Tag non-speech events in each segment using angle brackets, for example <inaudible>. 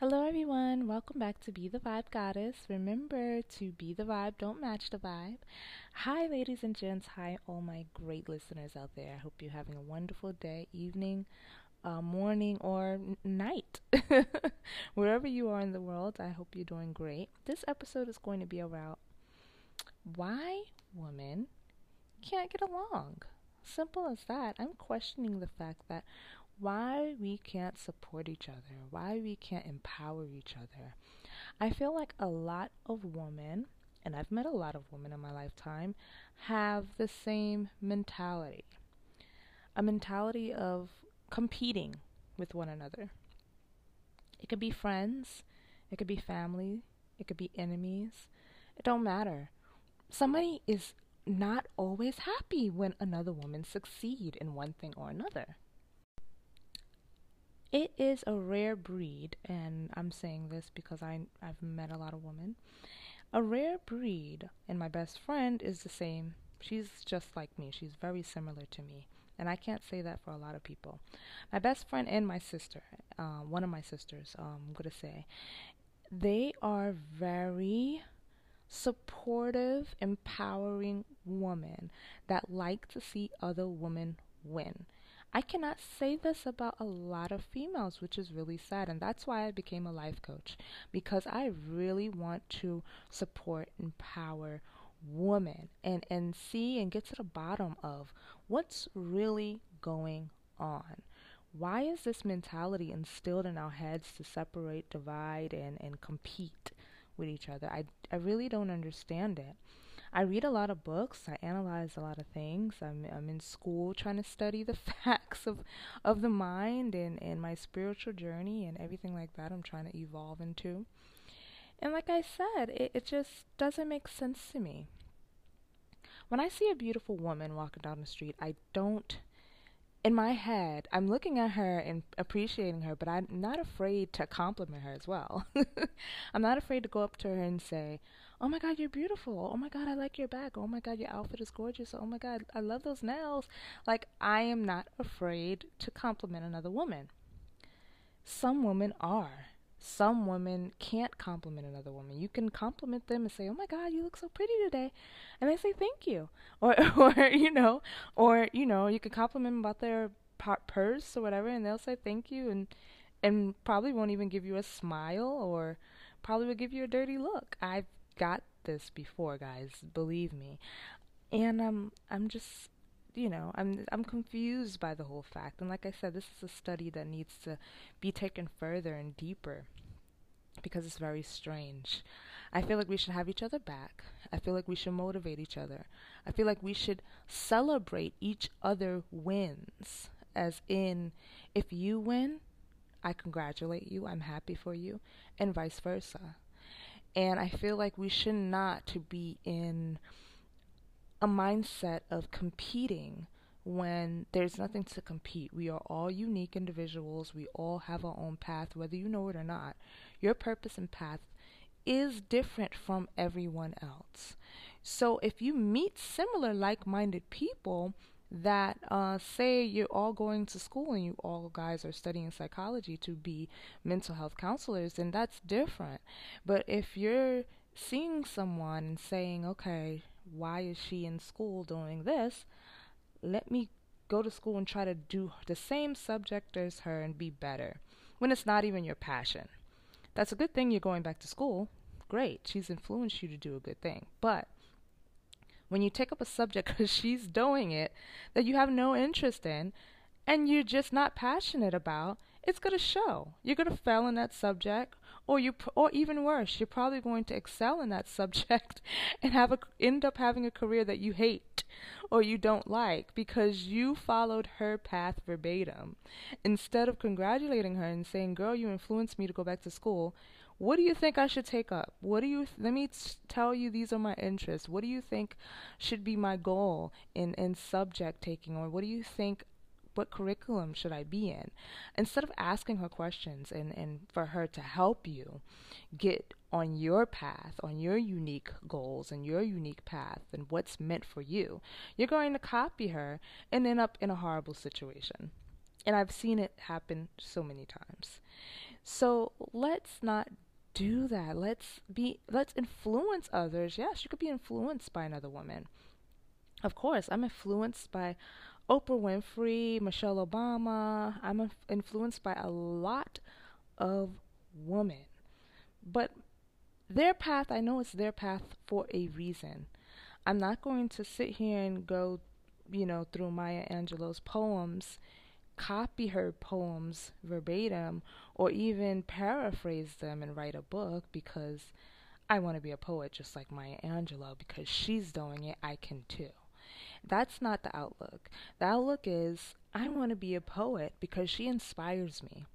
Hello, everyone. Welcome back to Be the Vibe Goddess. Remember to be the vibe, don't match the vibe. Hi, ladies and gents. Hi, all my great listeners out there. I hope you're having a wonderful day, evening, uh, morning, or night. <laughs> Wherever you are in the world, I hope you're doing great. This episode is going to be about why women can't get along. Simple as that. I'm questioning the fact that why we can't support each other, why we can't empower each other. I feel like a lot of women, and I've met a lot of women in my lifetime, have the same mentality a mentality of competing with one another. It could be friends, it could be family, it could be enemies. It don't matter. Somebody is not always happy when another woman succeed in one thing or another. It is a rare breed, and I'm saying this because I, I've met a lot of women. A rare breed, and my best friend is the same. She's just like me. She's very similar to me. And I can't say that for a lot of people. My best friend and my sister, uh, one of my sisters, um, I'm going to say, they are very supportive, empowering women that like to see other women win. I cannot say this about a lot of females, which is really sad. And that's why I became a life coach because I really want to support, and empower women and, and see and get to the bottom of what's really going on. Why is this mentality instilled in our heads to separate, divide, and, and compete with each other? I, I really don't understand it. I read a lot of books. I analyze a lot of things. I'm I'm in school trying to study the <laughs> facts of of the mind and and my spiritual journey and everything like that. I'm trying to evolve into. And like I said, it it just doesn't make sense to me. When I see a beautiful woman walking down the street, I don't in my head, I'm looking at her and appreciating her, but I'm not afraid to compliment her as well. <laughs> I'm not afraid to go up to her and say, Oh my God, you're beautiful. Oh my God, I like your bag. Oh my God, your outfit is gorgeous. Oh my God, I love those nails. Like, I am not afraid to compliment another woman. Some women are. Some women can't compliment another woman. You can compliment them and say, "Oh my God, you look so pretty today," and they say thank you, or <laughs> or you know, or you know, you can compliment them about their purse or whatever, and they'll say thank you, and and probably won't even give you a smile, or probably will give you a dirty look. I've got this before, guys. Believe me. And um, I'm just, you know, I'm I'm confused by the whole fact. And like I said, this is a study that needs to be taken further and deeper because it's very strange. I feel like we should have each other back. I feel like we should motivate each other. I feel like we should celebrate each other wins. As in, if you win, I congratulate you, I'm happy for you, and vice versa. And I feel like we should not to be in a mindset of competing when there's nothing to compete. We are all unique individuals. We all have our own path, whether you know it or not. Your purpose and path is different from everyone else. So if you meet similar like minded people, that uh, say you're all going to school and you all guys are studying psychology to be mental health counselors, then that's different. But if you're seeing someone and saying, okay, why is she in school doing this? Let me go to school and try to do the same subject as her and be better when it's not even your passion. That's a good thing you're going back to school. Great. She's influenced you to do a good thing. But when you take up a subject <laughs> because she's doing it that you have no interest in and you're just not passionate about, it's going to show. You're going to fail in that subject, or you, or even worse, you're probably going to excel in that <laughs> subject and have a, end up having a career that you hate or you don't like because you followed her path verbatim. Instead of congratulating her and saying, "Girl, you influenced me to go back to school," What do you think I should take up? What do you th- let me t- tell you these are my interests. What do you think should be my goal in in subject taking or what do you think what curriculum should I be in? Instead of asking her questions and, and for her to help you get on your path, on your unique goals and your unique path and what's meant for you, you're going to copy her and end up in a horrible situation. And I've seen it happen so many times. So let's not do that. Let's be let's influence others. Yes, you could be influenced by another woman. Of course, I'm influenced by Oprah Winfrey, Michelle Obama. I'm influenced by a lot of women. But their path, I know it's their path for a reason. I'm not going to sit here and go, you know, through Maya Angelou's poems, copy her poems verbatim, or even paraphrase them and write a book because I want to be a poet just like Maya Angelou because she's doing it, I can too. That's not the outlook. The outlook is I want to be a poet because she inspires me.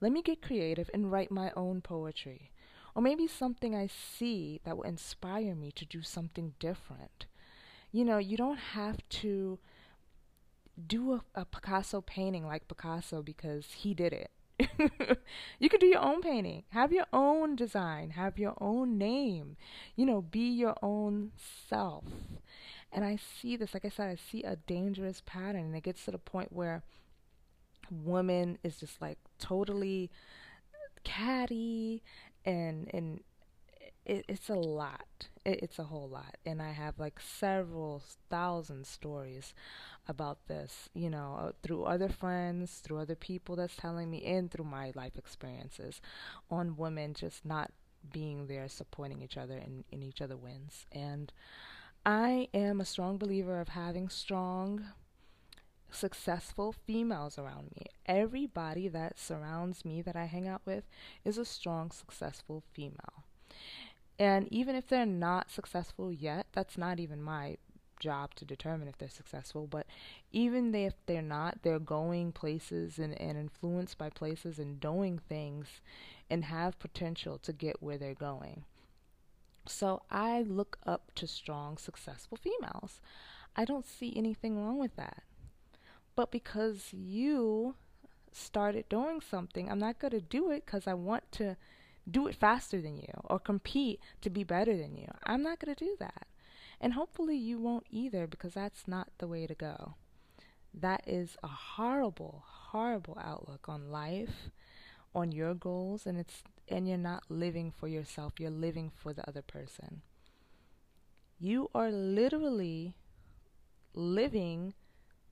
Let me get creative and write my own poetry. Or maybe something I see that will inspire me to do something different. You know, you don't have to do a, a Picasso painting like Picasso because he did it. <laughs> you could do your own painting. Have your own design. Have your own name. You know, be your own self. And I see this, like I said, I see a dangerous pattern. And it gets to the point where woman is just like totally catty and and it, it's a lot it, it's a whole lot and i have like several thousand stories about this you know uh, through other friends through other people that's telling me and through my life experiences on women just not being there supporting each other and, and each other wins and i am a strong believer of having strong successful females around me. Everybody that surrounds me that I hang out with is a strong, successful female. And even if they're not successful yet, that's not even my job to determine if they're successful. But even if they're not, they're going places and, and influenced by places and doing things and have potential to get where they're going. So I look up to strong, successful females. I don't see anything wrong with that. But because you started doing something, I'm not going to do it because I want to do it faster than you or compete to be better than you. I'm not going to do that. And hopefully you won't either because that's not the way to go. That is a horrible, horrible outlook on life, on your goals, and it's and you're not living for yourself, you're living for the other person. You are literally living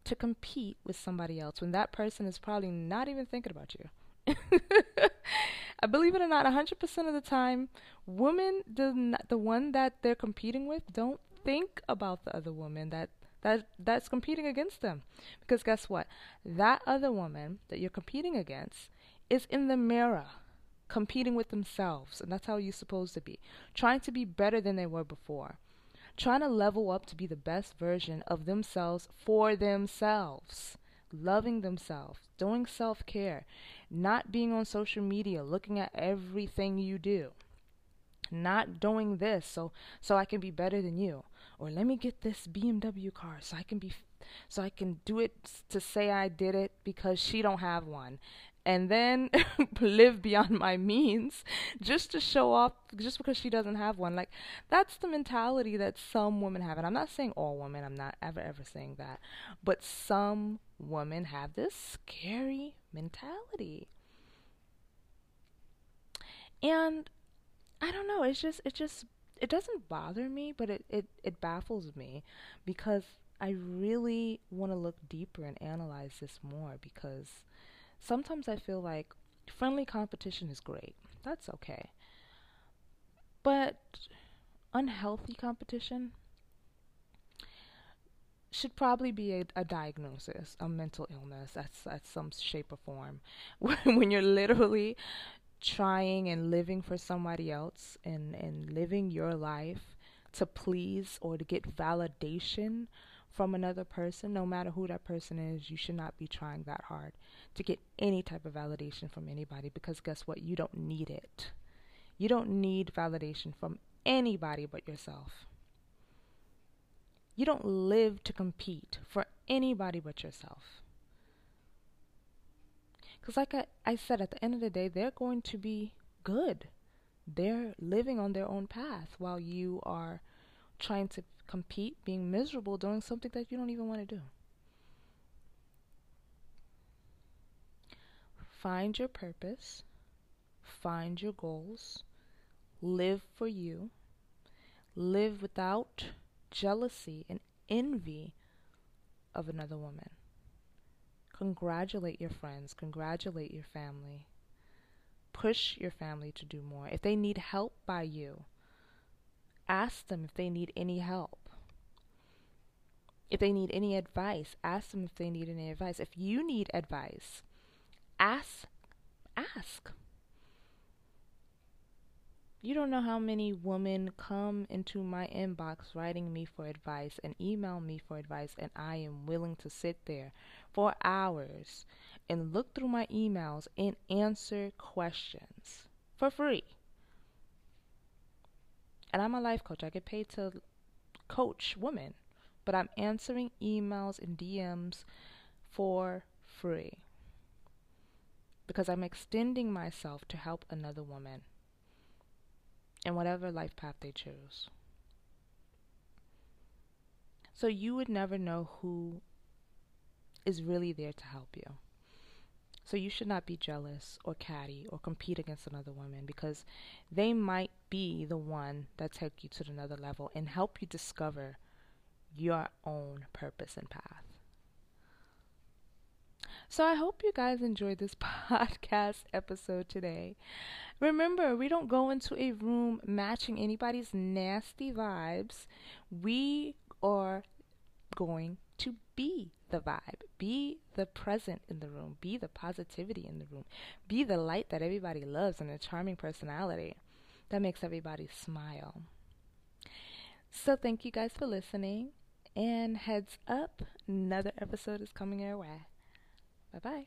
to compete with somebody else when that person is probably not even thinking about you. I <laughs> uh, believe it or not, 100% of the time, women, the, the one that they're competing with, don't think about the other woman that, that that's competing against them. Because guess what? That other woman that you're competing against is in the mirror competing with themselves. And that's how you're supposed to be. Trying to be better than they were before trying to level up to be the best version of themselves for themselves, loving themselves, doing self care, not being on social media, looking at everything you do. Not doing this so so I can be better than you, or let me get this BMW car so I can be so I can do it to say I did it because she don't have one and then <laughs> live beyond my means just to show off just because she doesn't have one. Like that's the mentality that some women have. And i'm not saying all women. I'm not ever ever saying that. But some women have this scary mentality. And i don't know. It's just it just it doesn't bother me but it it, it baffles me because i really want to look deeper and analyze this more because sometimes I feel like friendly competition is great. That's okay. But unhealthy competition should probably be a, a diagnosis, a mental illness at, at some shape or form. <laughs> when you're literally trying and living for somebody else and, and living your life to please or to get validation from another person, no matter who that person is, you should not be trying that hard to get any type of validation from anybody because guess what? You don't need it. You don't need validation from anybody but yourself. You don't live to compete for anybody but yourself. Because, like I, I said, at the end of the day, they're going to be good. They're living on their own path while you are trying to compete, being miserable, doing something that you don't even want to do. find your purpose, find your goals, live for you, live without jealousy and envy of another woman. Congratulate your friends, congratulate your family. Push your family to do more. If they need help by you, ask them if they need any help. If they need any advice, ask them if they need any advice. If you need advice, ask ask. You don't know how many women come into my inbox writing me for advice and email me for advice, and I am willing to sit there for hours and look through my emails and answer questions for free. And I'm a life coach, I get paid to coach women, but I'm answering emails and DMs for free because I'm extending myself to help another woman in whatever life path they choose. So you would never know who is really there to help you. So you should not be jealous or catty or compete against another woman because they might be the one that take you to another level and help you discover your own purpose and path. So I hope you guys enjoyed this <laughs> podcast episode today. Remember, we don't go into a room matching anybody's nasty vibes. We are going to be the vibe, be the present in the room, be the positivity in the room, be the light that everybody loves and a charming personality that makes everybody smile. So, thank you guys for listening. And heads up, another episode is coming your way. Bye bye.